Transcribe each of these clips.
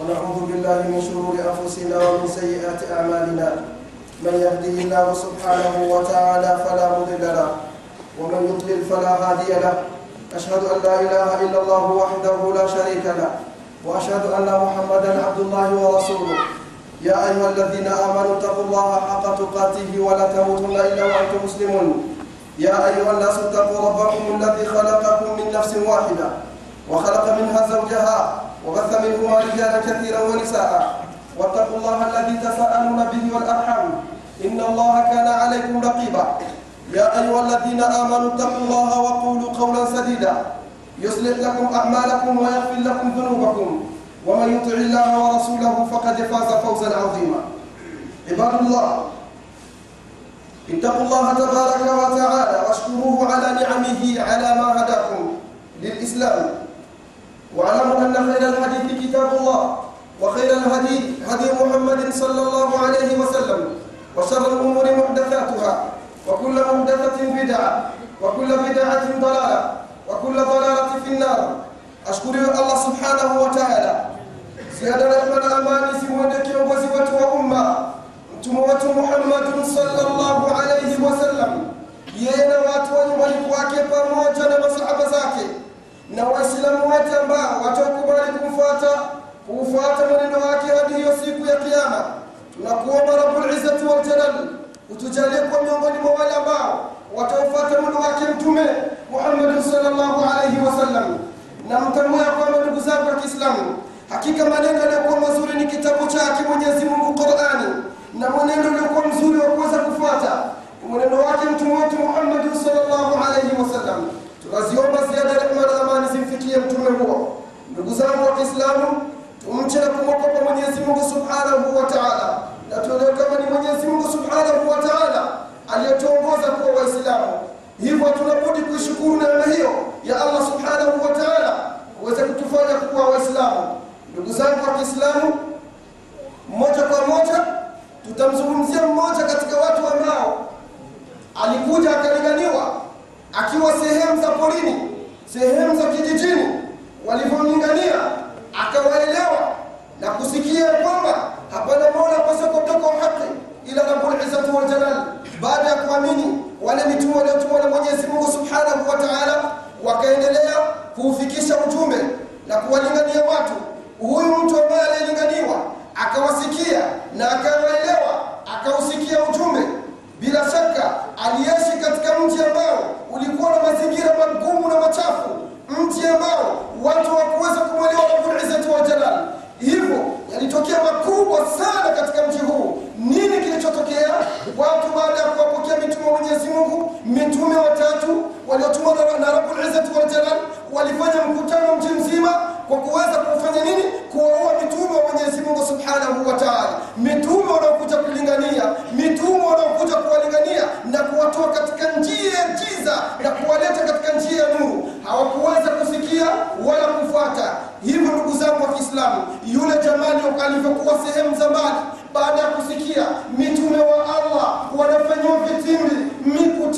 ونعوذ بالله من شرور أنفسنا ومن سيئات أعمالنا. من يهده الله سبحانه وتعالى فلا مضل له ومن يضلل فلا هادي له. أشهد أن لا إله إلا الله وحده لا شريك له وأشهد أن محمدا عبد الله ورسوله. يا أيها الذين آمنوا اتقوا الله حق تقاته ولا تموتن إلا وأنتم مسلمون. يا أيها الناس اتقوا ربكم الذي خلقكم من نفس واحدة وخلق منها زوجها وبث منهما رجالا كثيرا ونساء. واتقوا الله الذي تساءلون به والأرحام. إن الله كان عليكم رقيبا. يا أيها الذين آمنوا اتقوا الله وقولوا قولا سديدا. يصلح لكم أعمالكم ويغفر لكم ذنوبكم. ومن يطع الله ورسوله فقد فاز فوزا عظيما. عباد الله اتقوا الله تبارك وتعالى واشكروه على نعمه على ما هداكم للإسلام. واعلموا أن خير الحديث كتاب الله وخير الهدي هدي محمد صلى الله عليه وسلم وشر الأمور محدثاتها وكل محدثة بدعة وكل بدعة ضلالة وكل ضلالة في النار. أشكر الله سبحانه وتعالى. سيادة رحمة الأمان سيودك وزوة وأمة. تموت محمد صلى الله عليه وسلم. ينا واتوان ولقواك فرموجنا مصعب ساكي na waislamu wote ambao watakubali kumfuata kuufuata mwenendo wake hadi hiyo siku ya kiyama tunakuomba rabbul izzati wal jalal utujalie kwa miongoni mwa wale ambao wataufuata mwendo wake mtume Muhammad sallallahu alaihi wasallam na mtambua kwamba ndugu zangu wa Kiislamu hakika maneno yaliyokuwa mazuri ni kitabu chake Mwenyezi Mungu Qur'ani. Na mwenendo uliokuwa mzuri wa kuweza kufuata mwenendo wake mtume wetu Muhammad sallallahu alaihi wasallam tunaziomba ziada rehema na amani zimfikie mtume huo. Ndugu zangu wa Kiislamu tumche na kumwogopa Mwenyezi Mungu Subhanahu wa Ta'ala. Na tuelewe kama ni Mwenyezi Subhanahu wa Ta'ala aliyetuongoza kuwa Waislamu. Hivyo tunabudi kuishukuru neema hiyo ya Allah Subhanahu wa Ta'ala uweze kutufanya kuwa Waislamu. Ndugu zangu wa Kiislamu moja kwa moja tutamzungumzia mmoja katika watu ambao alikuja akalinganiwa akiwa sehemu za porini sehemu za kijijini walivyomlingania akawaelewa na kusikia kwamba hapana mola pasokotoka haki ila rabbul izzati wal baada ya kuamini wale mitume waliotumwa na Mwenyezi Mungu Subhanahu wa Ta'ala wakaendelea kuufikisha ujumbe na kuwalingania watu. Huyu mtu ambaye aliyelinganiwa akawasikia na akawaelewa akausikia ujumbe bila shaka aliishi katika mji ambao ulikuwa na mazingira magumu na machafu. Mji ambao watu hawakuweza kumwelewa Rabbul Izzati wal Jalal. Hivyo yalitokea makubwa sana katika mji huu. Nini kilichotokea? Watu baada ya kuwapokea mitume wa Mwenyezi Mungu mitume watatu waliotumwa na Rabbul Izzati wal Jalal walifanya mkutano mji mzima kwa kuweza kufanya nini? Kuwaua mitume wa Mwenyezi Mungu Subhanahu wa Ta'ala. Mitume wanaokuja kulingania mitume wanaokuja kuwalingania na kuwatoa katika njia ya giza na kuwaleta katika njia ya nuru. Hawakuweza kusikia wala kufuata. Hivyo ndugu zangu wa Kiislamu yule jamani alivyokuwa sehemu za mbali baada ya kusikia mitume wa Allah wanafanyiwa vitimbi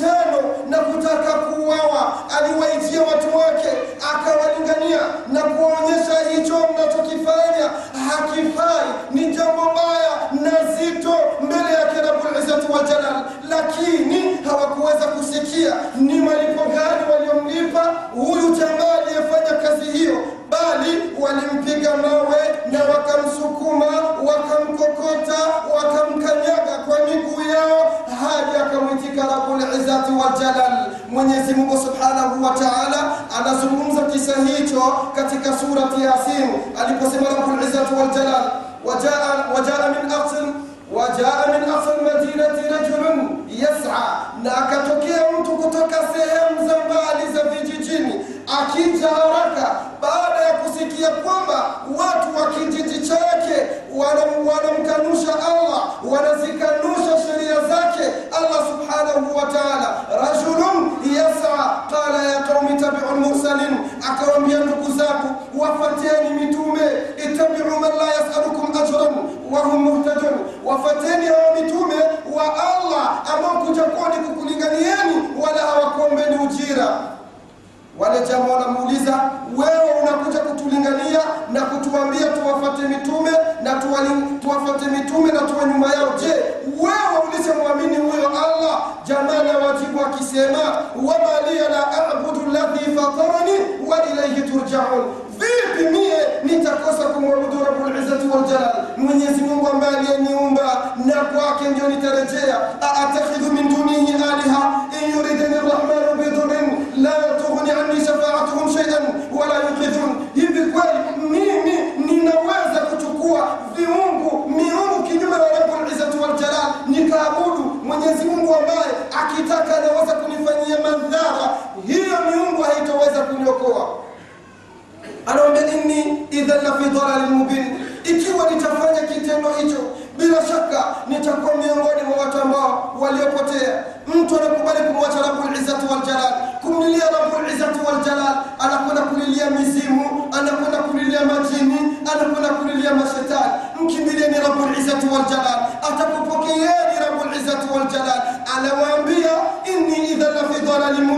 mikutano na kutaka kuuawa. Aliwaitia watu wake akawalingania na kuwaonyesha hicho mnachokifanya. Hakifai ni jambo baya na zito mbele yake Rabbul Izzati wa Jalal. Lakini hawakuweza kusikia ni malipo gani waliomlipa huyu jamaa aliyefanya kazi hiyo bali walimpiga mawe na wakamsukuma wakamkokota wakamkanyaga kwa miguu yao hadi akamwitika Rabbul Izzati wal Jalal Mwenyezi Mungu Subhanahu wa Ta'ala anazungumza kisa hicho katika surati Yasin aliposema Rabbul Izzati wal Jalal wajaa wajaa min aqsal wajaa min aqsal madinati rajulun yas'a na akatokea mtu kutoka sehemu za mbali za vijijini akija haraka baada ya kusikia kwamba watu wa kijiji chake wanamkanusha Allah wanazikanusha turjaun vipi mie nitakosa kumwabudu rabulizzati waljalal mwenyezi mungu ambaye aliyeniumba na kwake ndio nitarejea. Aatakhidhu idhan la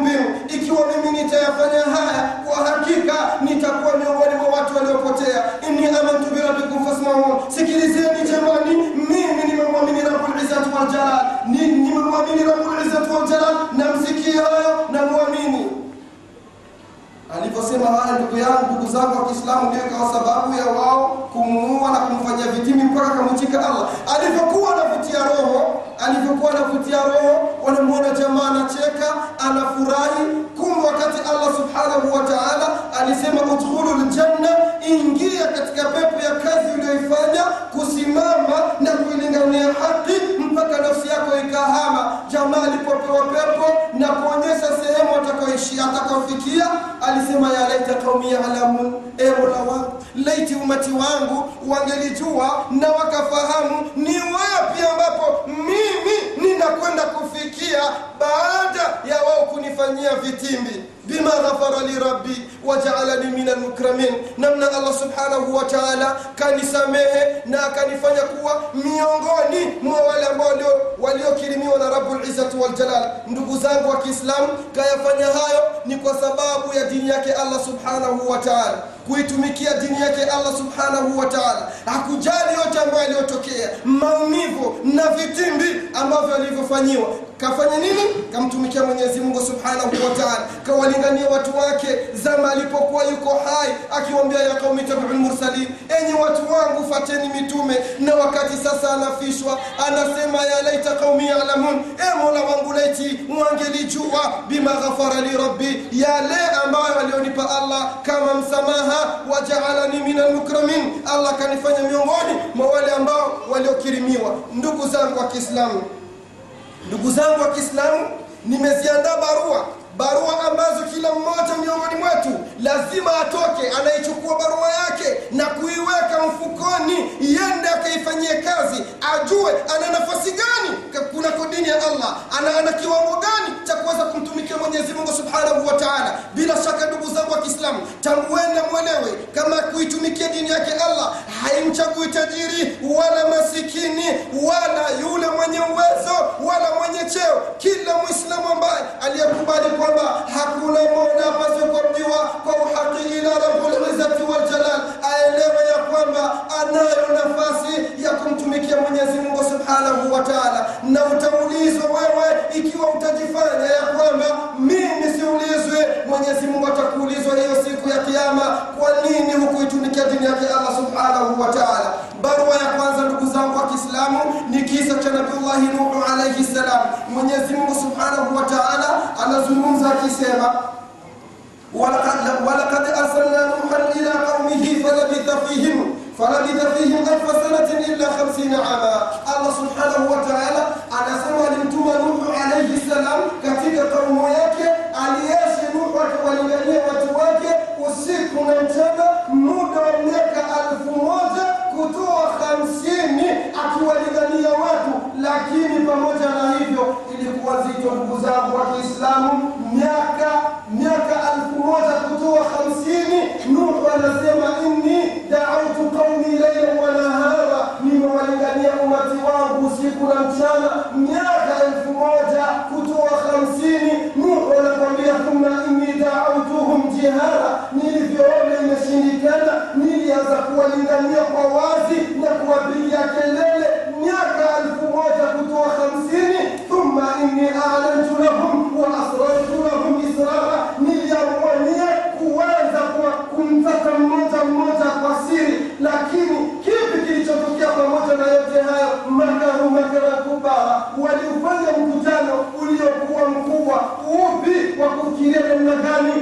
alisema ya laita qaumi yalamun e mola wangu laiti umati wangu wangelijua na wakafahamu ni wapi ambapo mimi ninakwenda kufikia baada ya wao kunifanyia vitimbi. Bima ghafara li rabbi wajaalani min almukramin namna allah subhanahu wa taala kanisamehe na akanifanya kuwa miongoni mwa wale ambao waliokirimiwa na rabulizzati waljalal ndugu zangu wa kiislamu kayafanya hayo ni kwa sababu ya dini yake allah subhanahu wa taala kuitumikia dini yake allah subhanahu wa taala. Hakujali yote ambayo yaliyotokea maumivu na vitimbi ambavyo alivyofanyiwa kafanya nini? Kamtumikia mwenyezi mungu subhanahu wa taala. Kawalingania watu wake zama alipokuwa yuko hai akiwambia ya qaumi tabiu lmursalin enyi watu wangu fateni mitume. Na wakati sasa anafishwa anasema ya laita qaumi yalamun e mola wangu laiti mwangelijua bima ghafara li rabbi. Yale ambayo alionipa allah kama msamaha wajaalani min almukramin allah kanifanya miongoni mwa wale ambao waliokirimiwa. Ndugu zangu wa kiislamu ndugu zangu wa kiislamu nimeziandaa barua barua ambazo kila mmoja miongoni mwetu lazima atoke anaichukua barua yake na kuiweka mfukoni iende akaifanyie kazi ajue ana nafasi gani kunako dini ya allah ana, ana kiwango gani cha kuweza kumtumikia mwenyezi mungu subhanahu wa taala. Bila shaka ndugu zangu wa kiislamu tanguende mwelewe kama kuitumikia dini yake allah haimchagui tajiri wala masikini wala yule mwenye uwezo wala mwenye cheo. Kila mwislamu ambaye aliyekubali kwamba Happy. Hamsini akiwalingania watu. Lakini pamoja na hivyo ilikuwa zito, ndugu zangu wa Kiislamu, ufupi wa kufikiria namna gani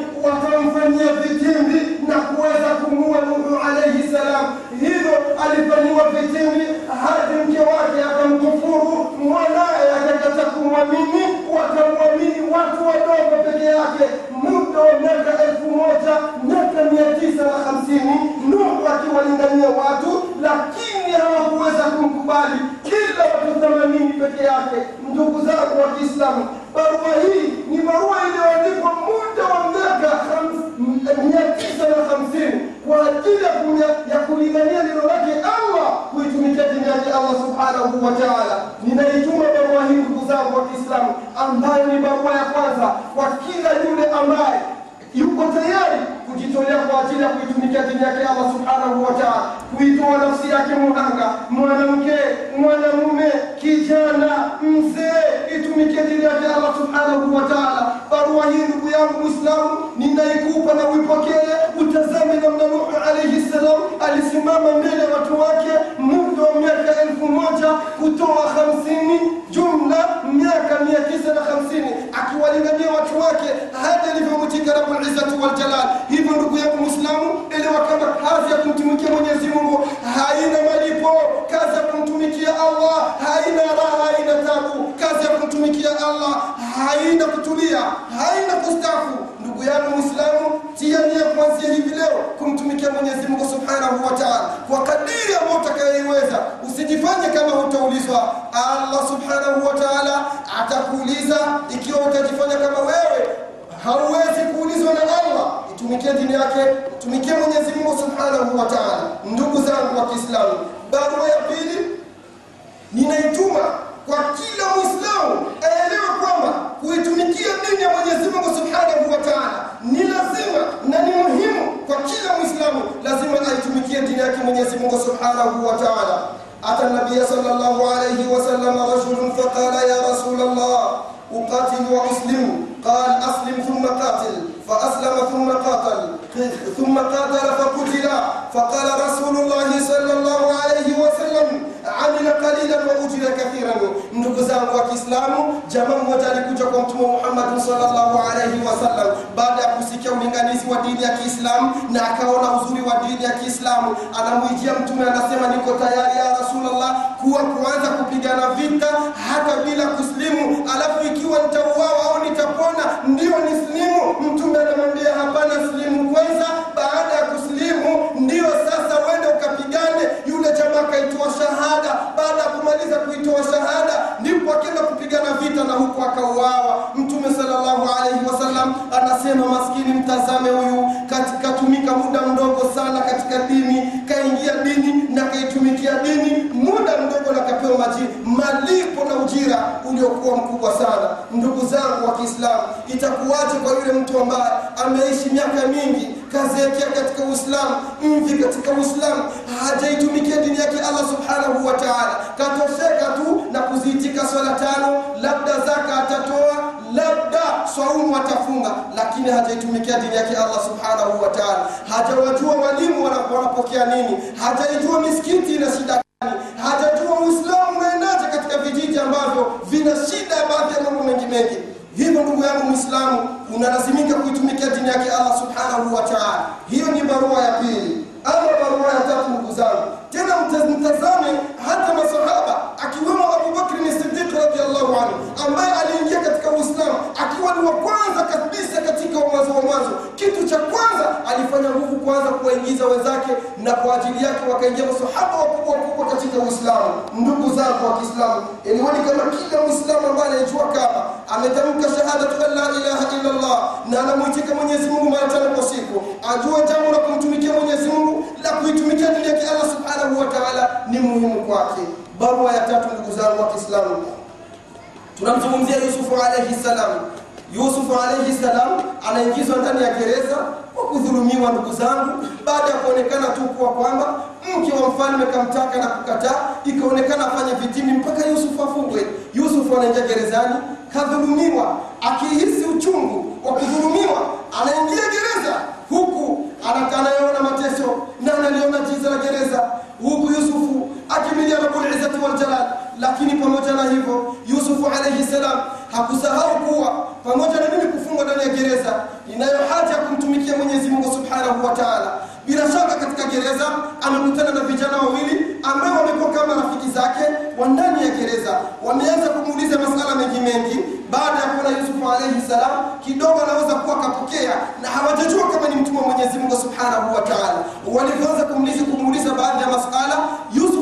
yake muhanga, mwanamke, mwanamume, kijana, mzee, itumikie dini yake Allah subhanahu wa ta'ala. Barua hii ndugu yangu Muislamu, ninaikupa na uipokee, utazame namna Nuhu alayhi salam alisimama mbele ya watu wake muda wa miaka elfu moja kutoa hamsini jumla miaka mia tisa na hamsini akiwalingania watu wake hadi alivyomtika Rabbul Izzati wal. Hivyo ndugu yangu kumtumikia Mwenyezi Mungu haina malipo. Kazi ya kumtumikia Allah haina raha, haina tabu. Kazi ya kumtumikia Allah haina kutulia, haina kustafu. Ndugu yangu Muislamu, tia nia kuanzia hivi leo kumtumikia Mwenyezi Mungu Subhanahu wa Ta'ala kwa kadiri ambayo utakayoiweza. Usijifanye kama hutaulizwa. Allah Subhanahu wa Ta'ala atakuuliza ikiwa utajifanya kama wewe na Allah. Itumikie dini yake, tumikie Mwenyezi Mungu Subhanahu wa Ta'ala. Ndugu zangu wa Kiislamu, barua ya pili ninaituma kwa kila Muislamu aelewe kwamba kuitumikia dini ya Mwenyezi Mungu Subhanahu wa Ta'ala ni lazima na ni muhimu kwa kila Muislamu, lazima aitumikie dini yake Mwenyezi Mungu Subhanahu wa Ta'ala. أتى النبي صلى الله عليه وسلم رجل فقال يا رسول الله أقاتل وأسلم قال أسلم ثم قاتل فأسلم ثم قاتل ثم قاتل فقتل فقال رسول الله صلى الله عليه وسلم amila qalilan wa ujira kathiran. Ndugu zangu wa Kiislamu, jamaa mmoja alikuja kwa Mtume Muhammad sallallahu alaihi wasallam baada ya kusikia ulinganizi wa dini ya Kiislamu na akaona uzuri wa dini ya Kiislamu, anamwijia Mtume anasema, niko tayari ya Rasulullah kuwa kuanza kupigana vita hata bila kuslimu, alafu ikiwa nitauawa au nitapona ndio ni nislimu. Mtume anamwambia hapana, slimu kwanza, baada ya kuslimu ndio yule akaitoa shahada. Baada ya kumaliza kuitoa shahada, ndipo akaenda kupigana vita na huko akauawa. Mtume sallallahu alaihi wasallam anasema, maskini, mtazame huyu katumika muda mdogo sana katika dini, kaingia dini na kaitumikia dini muda mdogo na kapewa maji malipo na ujira uliokuwa mkubwa sana. Ndugu zangu wa Kiislamu, itakuwaje kwa yule mtu ambaye ameishi miaka mingi kazeekea katika Uislamu, mvi katika Uislamu, hajaitumikia dini yake Allah subhanahu wa ta'ala, katosheka tu na kuziitika swala tano, labda zaka atatoa, labda swaumu atafunga, lakini hajaitumikia dini yake Allah subhanahu wa ta'ala, hajawajua walimu wanapokea nini, hajaijua misikiti ina shida gani, hajajua Uislamu unaendaje katika vijiji ambavyo vina shida baadhi ya mambo mengi mengi. Hivyo ndugu yangu Muislamu, unalazimika kuitumikia dini yake Allah subhanahu wa ta'ala. Hiyo ni barua ya pili. Ama barua ya tatu, ndugu zangu, mtazame hata masahaba akiwemo Abubakri as-Siddiq radhiyallahu anhu ambaye aliingia katika Uislamu akiwa ni wa kwanza kabisa katika mwanzo wa mwanzo. Kitu cha kwanza alifanya nguvu kwanza kuwaingiza wenzake, na kwa ajili yake wakaingia masahaba wakubwa wakubwa katika Uislamu. Ndugu zangu wa Kiislamu, eliwani kama kila Muislamu ambaye anajua kama ametamka shahadatu an la ilaha illa na anamwitika Mwenyezi Mungu mara tano kwa siku, ajue jambo la kumtumikia Mwenyezi Mungu la kuitumikia dini yake Allah subhanahu wa ni muhimu kwake. Barua ya tatu, ndugu zangu wa Kiislamu, tunamzungumzia Yusufu alayhi salam. Yusufu alayhi salam anaingizwa ndani ya gereza kwa kudhulumiwa, ndugu zangu, baada ya kuonekana tu kuwa kwamba mke wa mfalme kamtaka na kukataa, ikaonekana afanye vitimbi mpaka Yusufu afungwe. Yusufu anaingia gerezani, kadhulumiwa, akihisi uchungu wa kudhulumiwa, anaingia gereza huku anayoona mateso na analiona jiza la gereza, huku Yusufu akimilia Rabbul Izzati wal. Lakini pamoja na hivyo, Yusufu alayhi salam hakusahau kuwa pamoja na mimi kufungwa ndani ya gereza, ninayo haja ya kumtumikia Mwenyezi Mungu Subhanahu wa Ta'ala. Bila shaka katika gereza anakutana na vijana wawili ambao wamekuwa kama rafiki zake wa ndani ya gereza. Wameanza kumuuliza masala mengi mengi. Baada ya kuona Yusufu alaihi salam kidogo anaweza kuwa akapokea na hawajajua kama ni mtume wa Mwenyezi Mungu subhanahu wataala. Walivyoanza kumuuliza kumuuliza baadhi ya masala Yusuf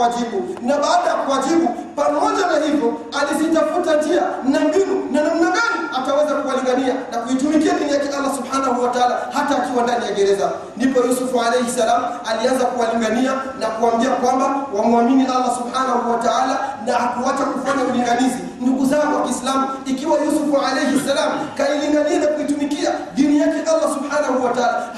kuwajibu. Na baada ya kuwajibu pamoja na hivyo alizitafuta njia na mbinu na namna gani ataweza kuwalingania na kuitumikia dini yake allah subhanahu wa taala hata akiwa ndani ya gereza. Ndipo yusufu alaihi salam alianza kuwalingania na kuambia kwamba wamwamini allah subhanahu wa taala na hakuacha kufanya ulinganizi. Ndugu zangu wa kiislamu ikiwa yusufu alaihi salam kailingania na kuitumikia dini yake allah subhanahu wa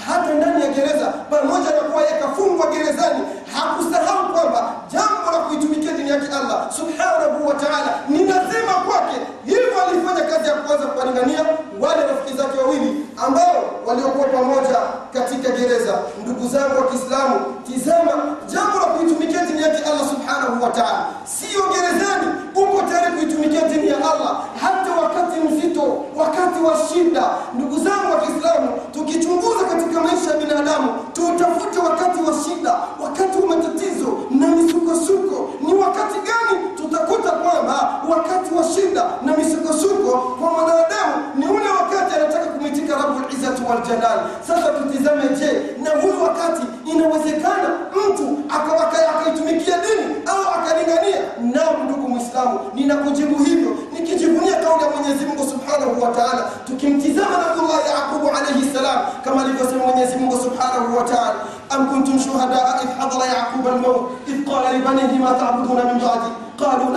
hata ndani ya gereza pamoja na kuwa yeye kafungwa gerezani hakusahau kwamba jambo la kuitumikia dini yake allah subhanahu wa taala ninasema kwake. Hivyo alifanya kazi ya kuanza kuwalingania wale rafiki zake wawili ambao waliokuwa pamoja katika gereza. Ndugu zangu wa kiislamu tizama jambo la kuitumikia dini yake allah subhanahu wa taala. Sio gerezani uko tayari kuitumikia dini ya allah hata wakati mzito wakati wa shida. Ndugu zangu wa kiislamu tukichunguza katika maisha ya binadamu tutafute wakati wa shida wakati wa matatizo misukosuko. Ni wakati gani tutakuta kwamba wakati wa shida na misukosuko kwa mwanadamu ni ule wakati anataka kumwitika rabbul izzati wal jalal. Sasa tutizame, je, na huyu wakati inawezekana mtu akaitumikia dini au akalingania nao? Ndugu Muislamu, ninakujibu hivyo nikijivunia kauli ya mwenyezimungu Subhanahu wataala tukimtizama Nabiullahi Yaqubu alayhi salam kama alivyosema mwenyezimungu Subhanahu wataala am kuntum shuhadaa idh hadara Yaquba al-maut idh qala libanihi ma ta'buduna min ba'di qalu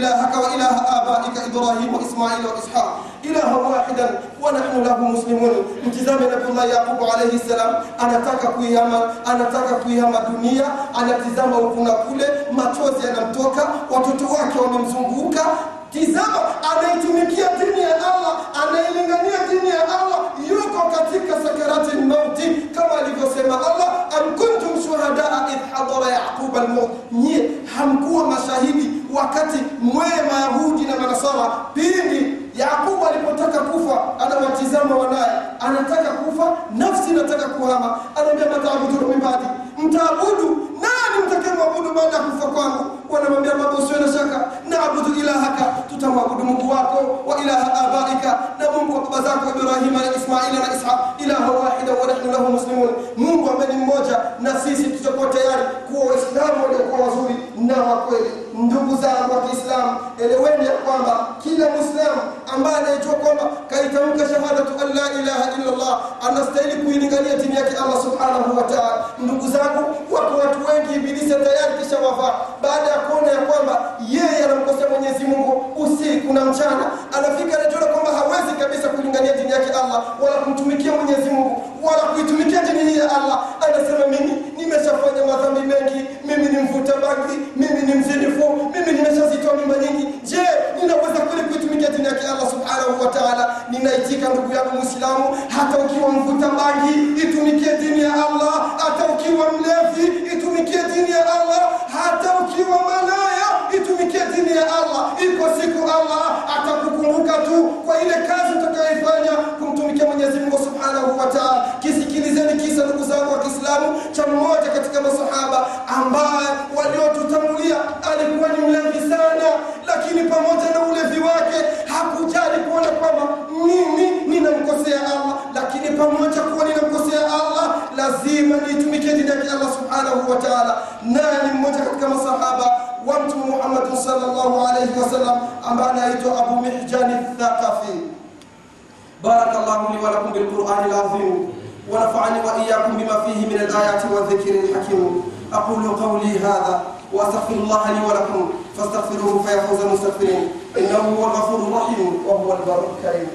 إلهك وإله آبائك إبراهيم وإسماعيل وإسحاق. إله واحدا ونحن له مسلمون. انتزام نبي الله يعقوب عليه السلام. أنا تاكا كويهما أنا تاكا كويهما دنيا. أنا تزام وكنا كله. ما توزي أنا متوكا. وتتوكا ومزنبوكا tizama anaitumikia dini ya allah anailingania dini ya allah yuko katika sakarati mauti, kama alivyosema allah am kuntum shuhadaa idh hadara yaquba almaut, nyie hamkuwa mashahidi wakati mweye mayahudi na manasara pindi yaqub alipotaka kufa anawatizama wanaye anataka kufa nafsi inataka kuhama. Anaambia mataabudu min baadi mtaabudu? Nani mtakayemwabudu baada ya kufa kwangu? Wanamwambia baba usiwe na shaka. Naabudu ilahaka. Tutamwabudu mungu wako wa ilaha abaika na mungu wa baba zako ibrahima na ismaila na ishaq ilaha wahida wa nahnu lahu muslimun. Mungu ambaye ni mmoja na sisi tutakuwa tayari kuwa waislamu waliokuwa wazuri na wa kweli ndugu zangu wa kiislamu eleweni ya kwamba kila mwislamu ambaye anayejua kwamba kaitamka shahadatu an la ilaha illa anastahili kuilingania dini yake allah subhanahu wa taala. Ndugu zangu wako watu wengi ibilisi tayari kisha wafaa baada ya kuona ya kwamba yeye anamkosea mwenyezi mungu usiku na mchana anafika anajiona kwamba hawezi kabisa kulingania dini yake allah wala kumtumikia mwenyezi mungu wala kuitumikia dini hii ya allah anasema mimi nimeshafanya madhambi mengi mimi ni mvuta bangi mimi ni mzinifu mimi nimeshazitoa mimba nyingi. Je ninaweza kweli kuitumikia dini yake allah subhanahu wa taala? Ninaitika ndugu yangu mwislamu hata ukiwa mvuta bangi itumikie dini ya allah. Hata ukiwa mlevi itumikie dini ya allah. Hata ukiwa malaya itumikie dini ya allah. Iko siku allah atakukumbuka tu kwa ile kazi utakayoifanya kumtumikia mwenyezi mungu subhanahu wa taala. Kisikilizeni kisa ndugu zangu wa kiislamu cha mmoja katika masahaba ambaye الآيات والذكر الحكيم. أقول قولي هذا وأستغفر الله لي ولكم. فاستغفروه فيفوز المستغفرين. إنه هو الغفور الرحيم وهو البر الكريم.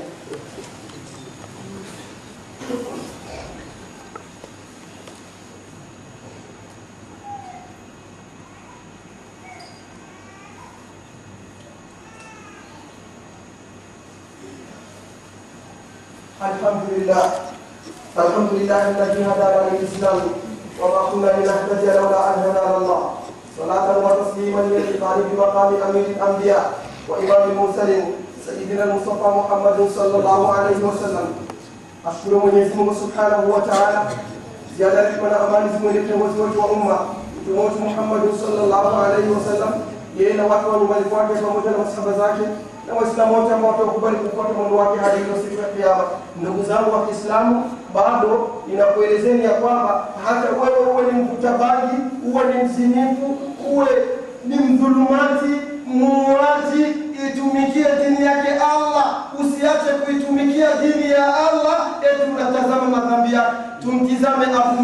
الحمد لله. الحمد لله الذي هدانا للاسلام وما كنا لنهتدي لولا ان هدانا الله صلاة وتسليما للإقامة بمقام أمير الأنبياء وإمام المرسلين سيدنا المصطفى محمد صلى الله عليه وسلم أشكر Ta'ala ziada rehema na amani zimwendee kiongozi wetu wa umma mtume wetu Muhammad sallallahu alaihi wasallam, yeye na watu wa nyumbani kwake pamoja na masahaba zake na Waislamu wote ambao watakubali kufuata mwendo wake hadi ile siku ya Kiyama. Ndugu zangu bado inakuelezeni ya kwamba hata wewe uwe ni mvutabaji, uwe ni mzinifu, uwe ni mdhulumati, muuaji, itumikie dini yake Allah, usiache kuitumikia dini ya Allah eti unatazama madhambi yake. Tumtizame Abu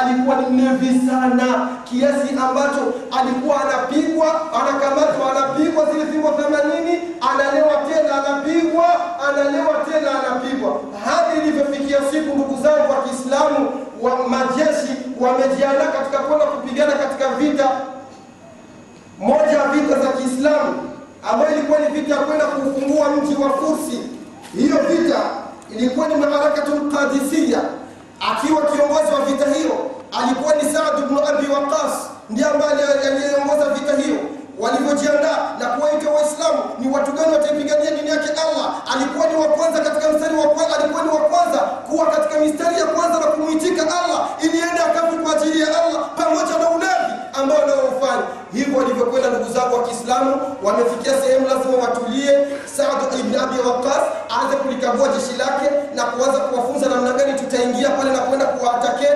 alikuwa ni mlevi sana. Kiasi ambacho alikuwa anapigwa, anakamatwa, anapigwa zile fimbo 80, analewa tena, anapigwa, analewa tena, anapigwa, hadi ilivyofikia siku, ndugu zangu wa Kiislamu, wa majeshi wamejiandaa katika kwenda kupigana katika vita moja ya vita za Kiislamu ambayo ilikuwa ni vita ya kwenda kuufungua mji wa Fursi. Hiyo vita ilikuwa ni Maarakatul Qadisiyya. Akiwa kiongozi wa vita hiyo alikuwa ni Saad ibn Abi Waqas, ndiye ambaye aliyeongoza vita hiyo. Walivyojiandaa na kuwaita Waislamu ni watu gani wataipigania dini yake Allah, alikuwa ni wa kwanza katika mstari wa kwanza, alikuwa ni wa kwanza kuwa katika mistari ya kwanza na kumuitika Allah ili ende akafu kwa ajili ya Allah pamoja na ulevi ambao anaofanya hivyo walivyokwenda ndugu zangu wa Kiislamu wamefikia sehemu lazima watulie. Saad ibn Abi Waqqas aanze kulikagua jeshi lake na kuanza kuwafunza namna gani tutaingia pale na kwenda kuwaatake.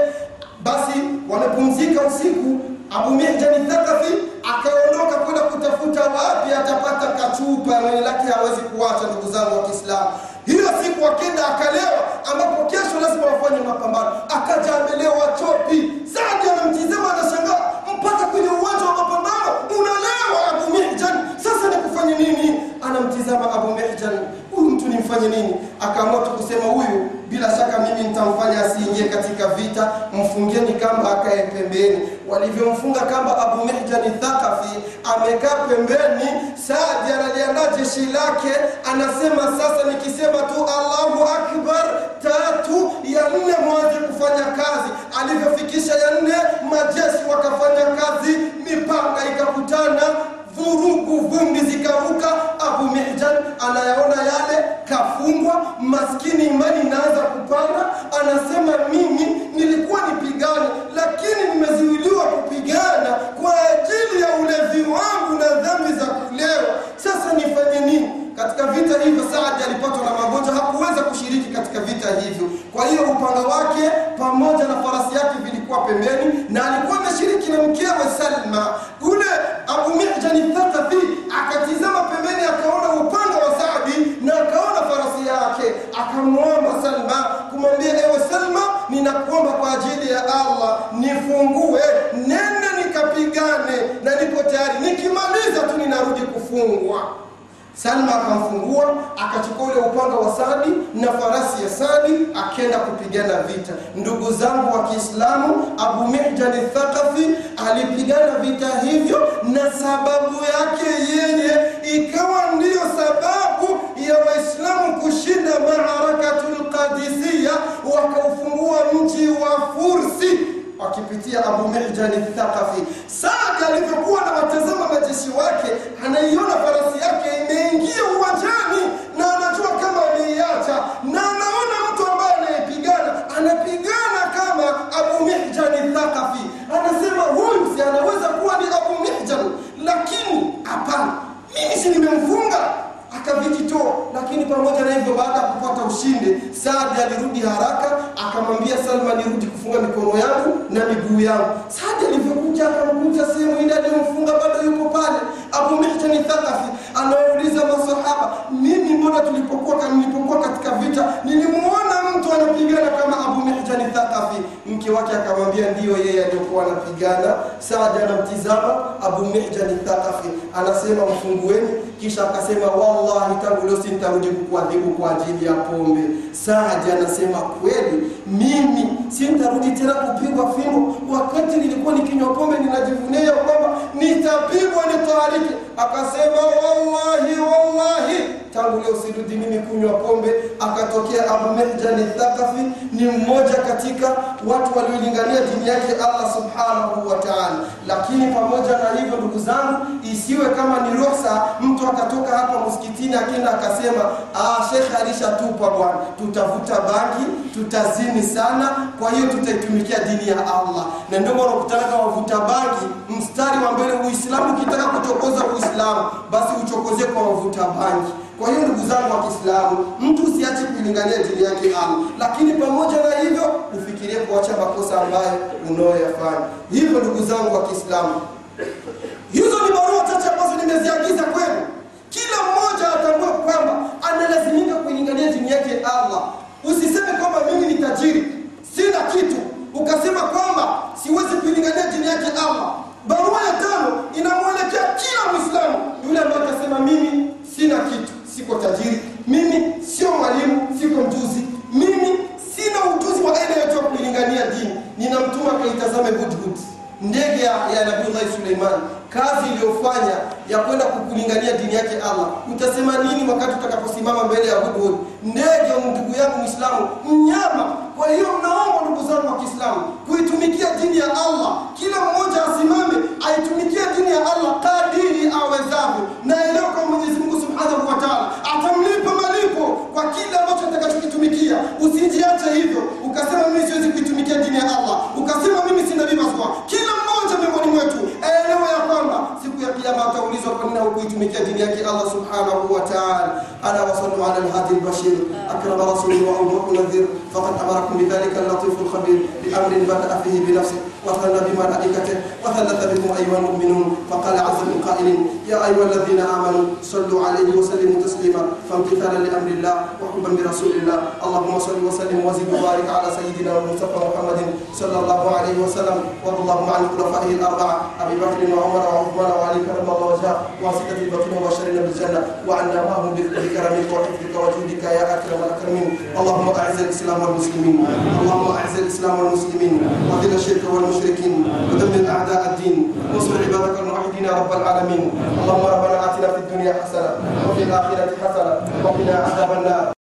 Basi wamepumzika usiku, Abu Mihjan Thaqafi akaondoka kwenda kutafuta wapi atapata kachupa mwenye lake hawezi kuacha. Ndugu zangu wa Kiislamu, hiyo siku akenda akalewa, ambapo kesho lazima wafanye mapambano. Akaja amelewa chopi. Saadi anamtizama anashangaa, mpaka kwenye uwanja wa mapambano unalewa Abu Mihjan, sasa nikufanye nini? Anamtizama Abu Mihjan, huyu mtu nimfanye nini? Akaamua tu kusema huyu bila shaka mimi nitamfanya asiingie katika vita, mfungeni kamba akae pembeni. Walivyomfunga kamba Abu Mihjani Thaqafi amekaa pembeni. Saadi analiandaa jeshi lake, anasema sasa nikisema tu Allahu akbar tatu ya nne mwanze kufanya kazi. Alivyofikisha ya nne, majeshi wakafanya kazi, mipanga ikakutana vurugu vumbi zikaruka. Abu Mihjan anayaona yale, kafungwa maskini, imani inaanza kupanda. Anasema mimi nilikuwa nipigane, lakini nimezuiliwa kupigana kwa ajili ya ulevi wangu na dhambi za kulewa. Sasa nifanye nini? Katika vita hivyo Saadi alipatwa na magonjwa, hakuweza kushiriki katika vita hivyo. Kwa hiyo upanga wake pamoja na farasi yake vilikuwa pembeni, na alikuwa ameshiriki na mkewe Salma. Ule Abu Mihjan Thaqafi akatizama pembeni, akaona upande wa Saadi na akaona farasi yake, akamwomba Salma kumwambia, ewe Salma, ninakuomba kwa ajili ya Allah nifungue, nende nikapigane na nipo tayari, nikimaliza tu ninarudi kufungwa. Salma akamfungua akachukua ule upanga wa Sadi na farasi ya Sadi akenda kupigana vita. Ndugu zangu wa Kiislamu, Abu Mihjan Thaqafi alipigana vita hivyo, na sababu yake yeye ikawa ndiyo sababu ya Waislamu kushinda Maarakatul Qadisiyya, wakaufungua mji wa Fursi akipitia Abu Mihjan Thaqafi. Saad alivyokuwa na majeshi wake, anaiona farasi yake imeingia uwanjani na anajua kama ameiacha, na anaona mtu ambaye anayepigana anapigana kama Abu Mihjan Thaqafi. Anasema huyu anaweza kuwa ni Abu Mihjan, lakini hapana, mimi si nimemfunga akavijitoa lakini pamoja na hivyo, baada ya kupata ushindi, Saadi alirudi haraka, akamwambia Salma, nirudi na miguu yangu. Sadi alivyokuja akamkuta sehemu ile aliyomfunga bado yuko pale. Abu Mihjan Thaqafi anawauliza masahaba, mimi mbona tulipokuwa nilipokuwa katika vita nilimuona mtu anapigana kama Abu Mihjan Thaqafi? Mke wake akamwambia ndiyo, yeye aliyokuwa anapigana. Sadi anamtizama Abu Mihjan Thaqafi, anasema mfungueni, kisha akasema wallahi, tangu leo sintarudi kukuadhibu kwa ajili ya pombe. Sadi anasema kweli, mimi sintarudi tena kupigwa fimbo. Wakati nilikuwa nikinywa pombe ninajivunia kwamba nitapigwa nitaharike. Akasema wallahi, tangu usirudi mimi kunywa pombe. Akatokea Abu Mihjan ni mmoja katika watu waliolingania dini yake Allah subhanahu wa ta'ala. Lakini pamoja na hivyo, ndugu zangu, isiwe kama ni ruhusa mtu akatoka hapa msikitini akenda akasema, ah, shekhe alishatupa bwana, tutavuta bangi, tutazini sana, kwa hiyo tutaitumikia dini ya Allah. Na ndio maana ukutanaga wavuta bangi mstari wa mbele. Uislamu ukitaka kuchokoza Uislamu, basi uchokoze kwa wavuta bangi. Kwa hiyo ndugu zangu wa Kiislamu, mtu usiache kuilingania dini yake Allah, lakini pamoja na hivyo ufikirie kuacha makosa ambayo unayoyafanya. Hivyo ndugu zangu wa Kiislamu, hizo ni barua chache ambazo nimeziagiza kwenu. Kila mmoja atambue kwamba analazimika kuilingania dini yake Allah. Usiseme kwamba mimi ni tajiri, sina kitu, ukasema kwamba siwezi kuilingania dini yake Allah. Barua ya tano inamwelekea kila Mwislamu yule ambaye atasema mimi sina kitu, siko tajiri, mimi sio mwalimu, siko mjuzi, mimi sina ujuzi wa aina yote wa kuilingania dini. Ninamtuma akaitazame Hudhud, ndege ya, ya Nabii Suleiman, kazi iliyofanya ya kwenda kukulingania dini yake Allah. Utasema nini wakati utakaposimama mbele ya Hudhud, ndege ndugu yangu Muislamu, mnyama? Kwa hiyo mnaomba ndugu zangu wa Kiislamu kuitumikia dini ya Allah, kila mmoja asimame aitumikie dini ya Allah kadiri awezavyo, na elewa kwa Mwenyezi Mungu Subhanahu wa Ta'ala atamlipa malipo kwa kile ambacho atakachokitumikia. Usijiache hivyo ukasema mimi siwezi kuitumikia dini ya Allah, ukasema mimi sina. Kila mmoja miongoni mwetu aelewe ya kwamba siku ya kiyama ataulizwa kwa nini hukuitumikia dini yake Allah Subhanahu wa Ta'ala. Ala wa sallu ala bidhalika al-latif al-khabir bi amrin bada'a fihi bi nafsihi وثنى بملائكته وثلث بكم أيها المؤمنون فقال عز من قائل يا أيها الذين آمنوا صلوا عليه وسلموا تسليما فامتثالا لأمر الله وحبا برسول الله. اللهم صل وسلم وزد وبارك على سيدنا المصطفى محمد صلى الله عليه وسلم وارض اللهم عن خلفائه الأربعة أبي بكر وعمر وعثمان وعلي كرم الله وجهه واسطه البطن وبشرنا بالجنة وعنا معهم بكرمك وحفظك وجودك يا أكرم الأكرمين. اللهم أعز الإسلام والمسلمين. اللهم أعز الإسلام والمسلمين وذل الشرك والمشركين ودمر أعداء الدين وانصر عبادك الموحدين يا رب العالمين. اللهم ربنا آتنا في الدنيا حسنة وفي الآخرة حسنة وقنا